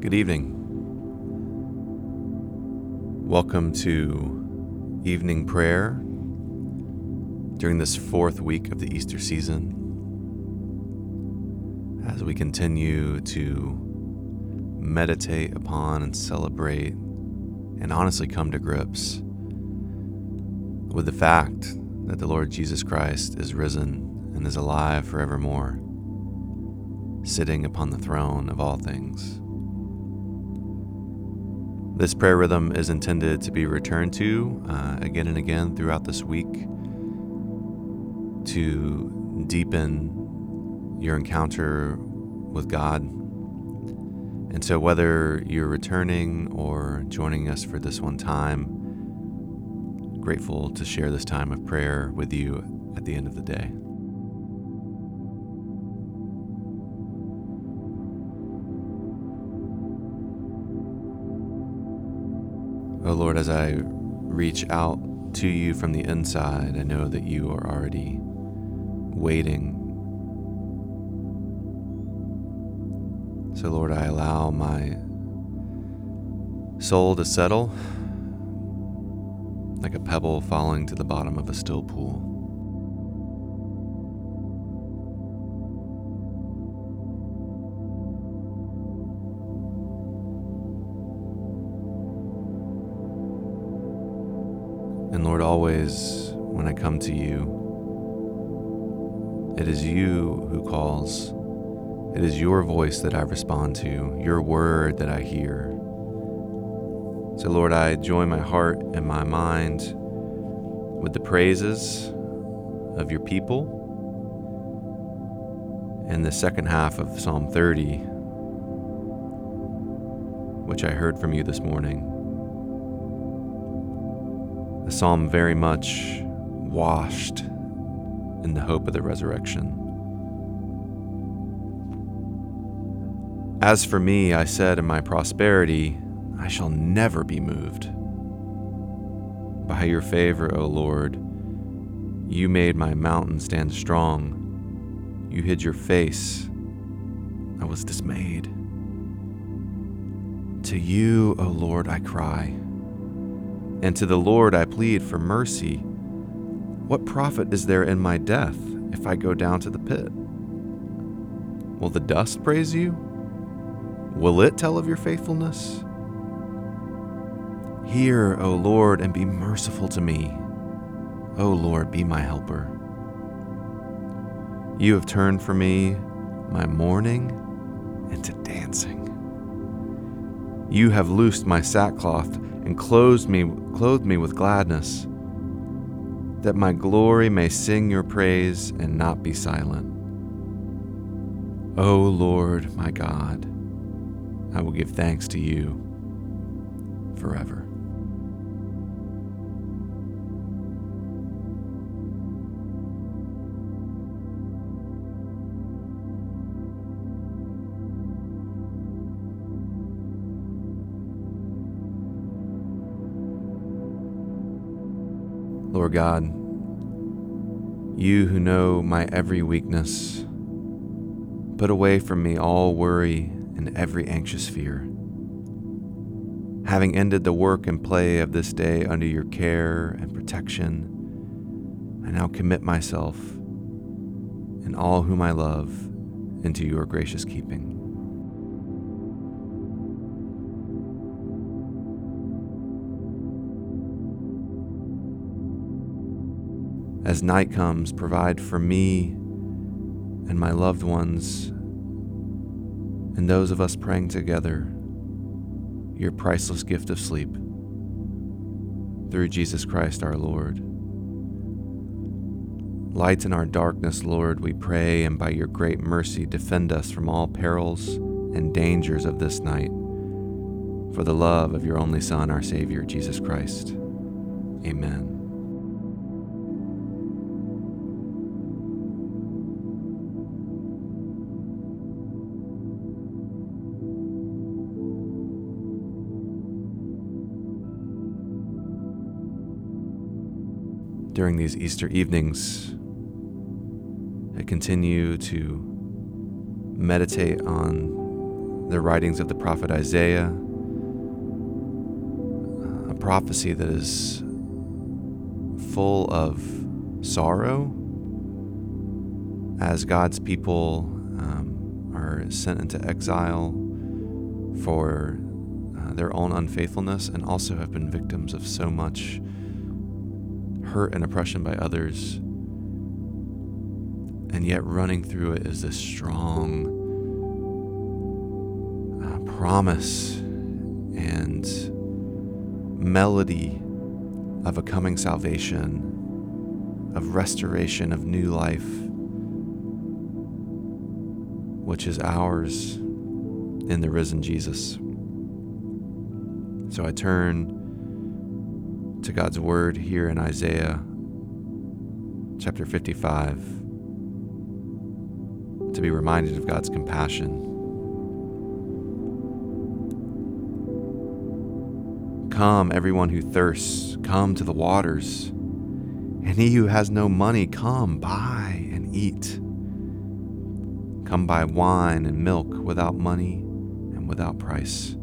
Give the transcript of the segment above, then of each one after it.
Good evening. Welcome to evening prayer during this fourth week of the Easter season as we continue to meditate upon and celebrate and honestly come to grips with the fact that the Lord Jesus Christ is risen and is alive forevermore, sitting upon the throne of all things. This prayer rhythm is intended to be returned to uh, again and again throughout this week to deepen your encounter with God. And so, whether you're returning or joining us for this one time, grateful to share this time of prayer with you at the end of the day. Oh Lord, as I reach out to you from the inside, I know that you are already waiting. So, Lord, I allow my soul to settle like a pebble falling to the bottom of a still pool. Always when I come to you, it is you who calls. It is your voice that I respond to, your word that I hear. So, Lord, I join my heart and my mind with the praises of your people. In the second half of Psalm 30, which I heard from you this morning, the psalm very much washed in the hope of the resurrection. As for me, I said in my prosperity, I shall never be moved. By your favor, O Lord, you made my mountain stand strong. You hid your face. I was dismayed. To you, O Lord, I cry, and to the Lord I plead for mercy. What profit is there in my death if I go down to the pit? Will the dust praise you? Will it tell of your faithfulness? Hear, O Lord, and be merciful to me. O Lord, be my helper. You have turned for me my mourning into dancing. You have loosed my sackcloth and clothed me, clothed me with gladness, that my glory may sing your praise and not be silent. O Lord, my God, I will give thanks to you forever. Lord God, you who know my every weakness, put away from me all worry and every anxious fear. Having ended the work and play of this day under your care and protection, I now commit myself and all whom I love into your gracious keeping. As night comes, provide for me and my loved ones and those of us praying together your priceless gift of sleep. Through Jesus Christ our Lord. Light in our darkness, Lord, we pray, and by your great mercy, defend us from all perils and dangers of this night. For the love of your only Son, our Savior, Jesus Christ. Amen. During these Easter evenings. I continue to meditate on the writings of the prophet Isaiah, a prophecy that is full of sorrow as God's people um, are sent into exile for uh, their own unfaithfulness and also have been victims of so much hurt and oppression by others. And yet, running through it is this strong uh, promise and melody of a coming salvation, of restoration, of new life, which is ours in the risen Jesus. So I turn to God's word here in Isaiah chapter 55 to be reminded of God's compassion. Come, everyone who thirsts, come to the waters. And he who has no money, come, buy and eat. Come buy wine and milk without money and without price.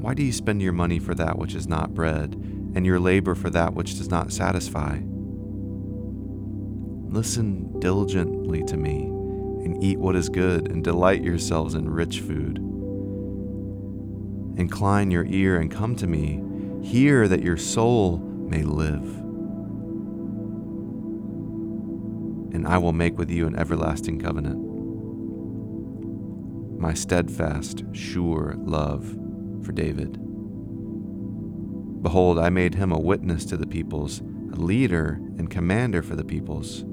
Why do you spend your money for that which is not bread, and your labor for that which does not satisfy? Listen diligently to me, and eat what is good, and delight yourselves in rich food. Incline your ear and come to me. Hear that your soul may live. And I will make with you an everlasting covenant. My steadfast, sure love for David. Behold, I made him a witness to the peoples, a leader and commander for the peoples.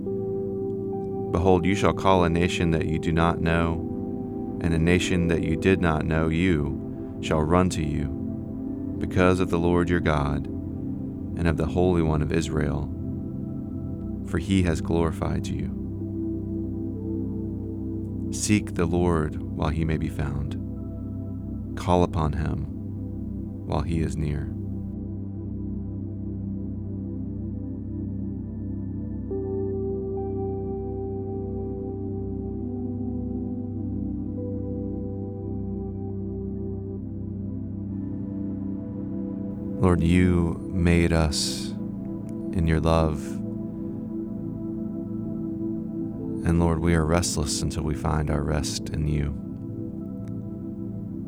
Behold, you shall call a nation that you do not know, and a nation that you did not know you shall run to you, because of the Lord your God, and of the Holy One of Israel, for he has glorified you. Seek the Lord while he may be found Call upon him while he is near. Lord, you made us in your love. And Lord, we are restless until we find our rest in you.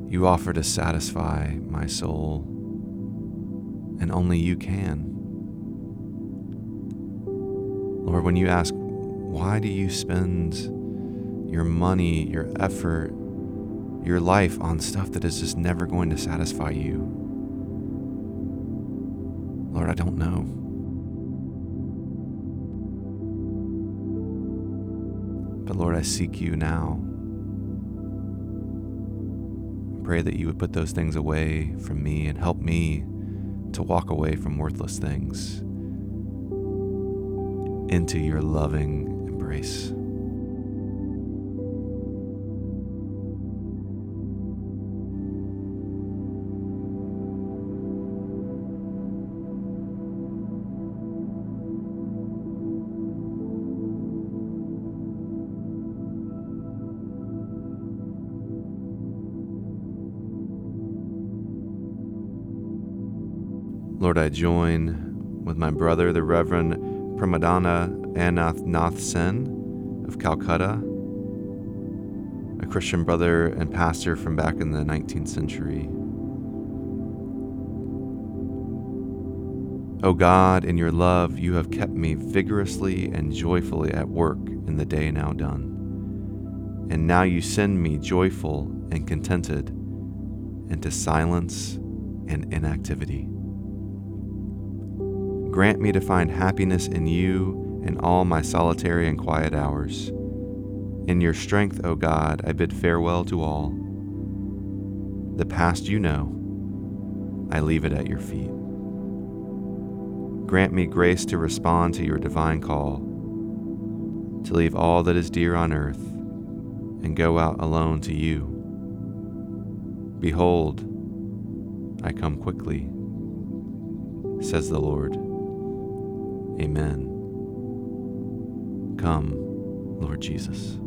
You offer to satisfy my soul, and only you can. Lord, when you ask, why do you spend your money, your effort, your life on stuff that is just never going to satisfy you? Lord, I don't know. But Lord, I seek you now pray that you would put those things away from me and help me to walk away from worthless things into your loving embrace. Lord, I join with my brother, the Reverend Pramadana Anath Nath Sen of Calcutta, a Christian brother and pastor from back in the 19th century. O God, in your love, you have kept me vigorously and joyfully at work in the day now done. And now you send me joyful and contented into silence and inactivity. Grant me to find happiness in you in all my solitary and quiet hours. In your strength, O God, I bid farewell to all. The past you know, I leave it at your feet. Grant me grace to respond to your divine call, to leave all that is dear on earth and go out alone to you. Behold, I come quickly, says the Lord. Amen. Come, Lord Jesus.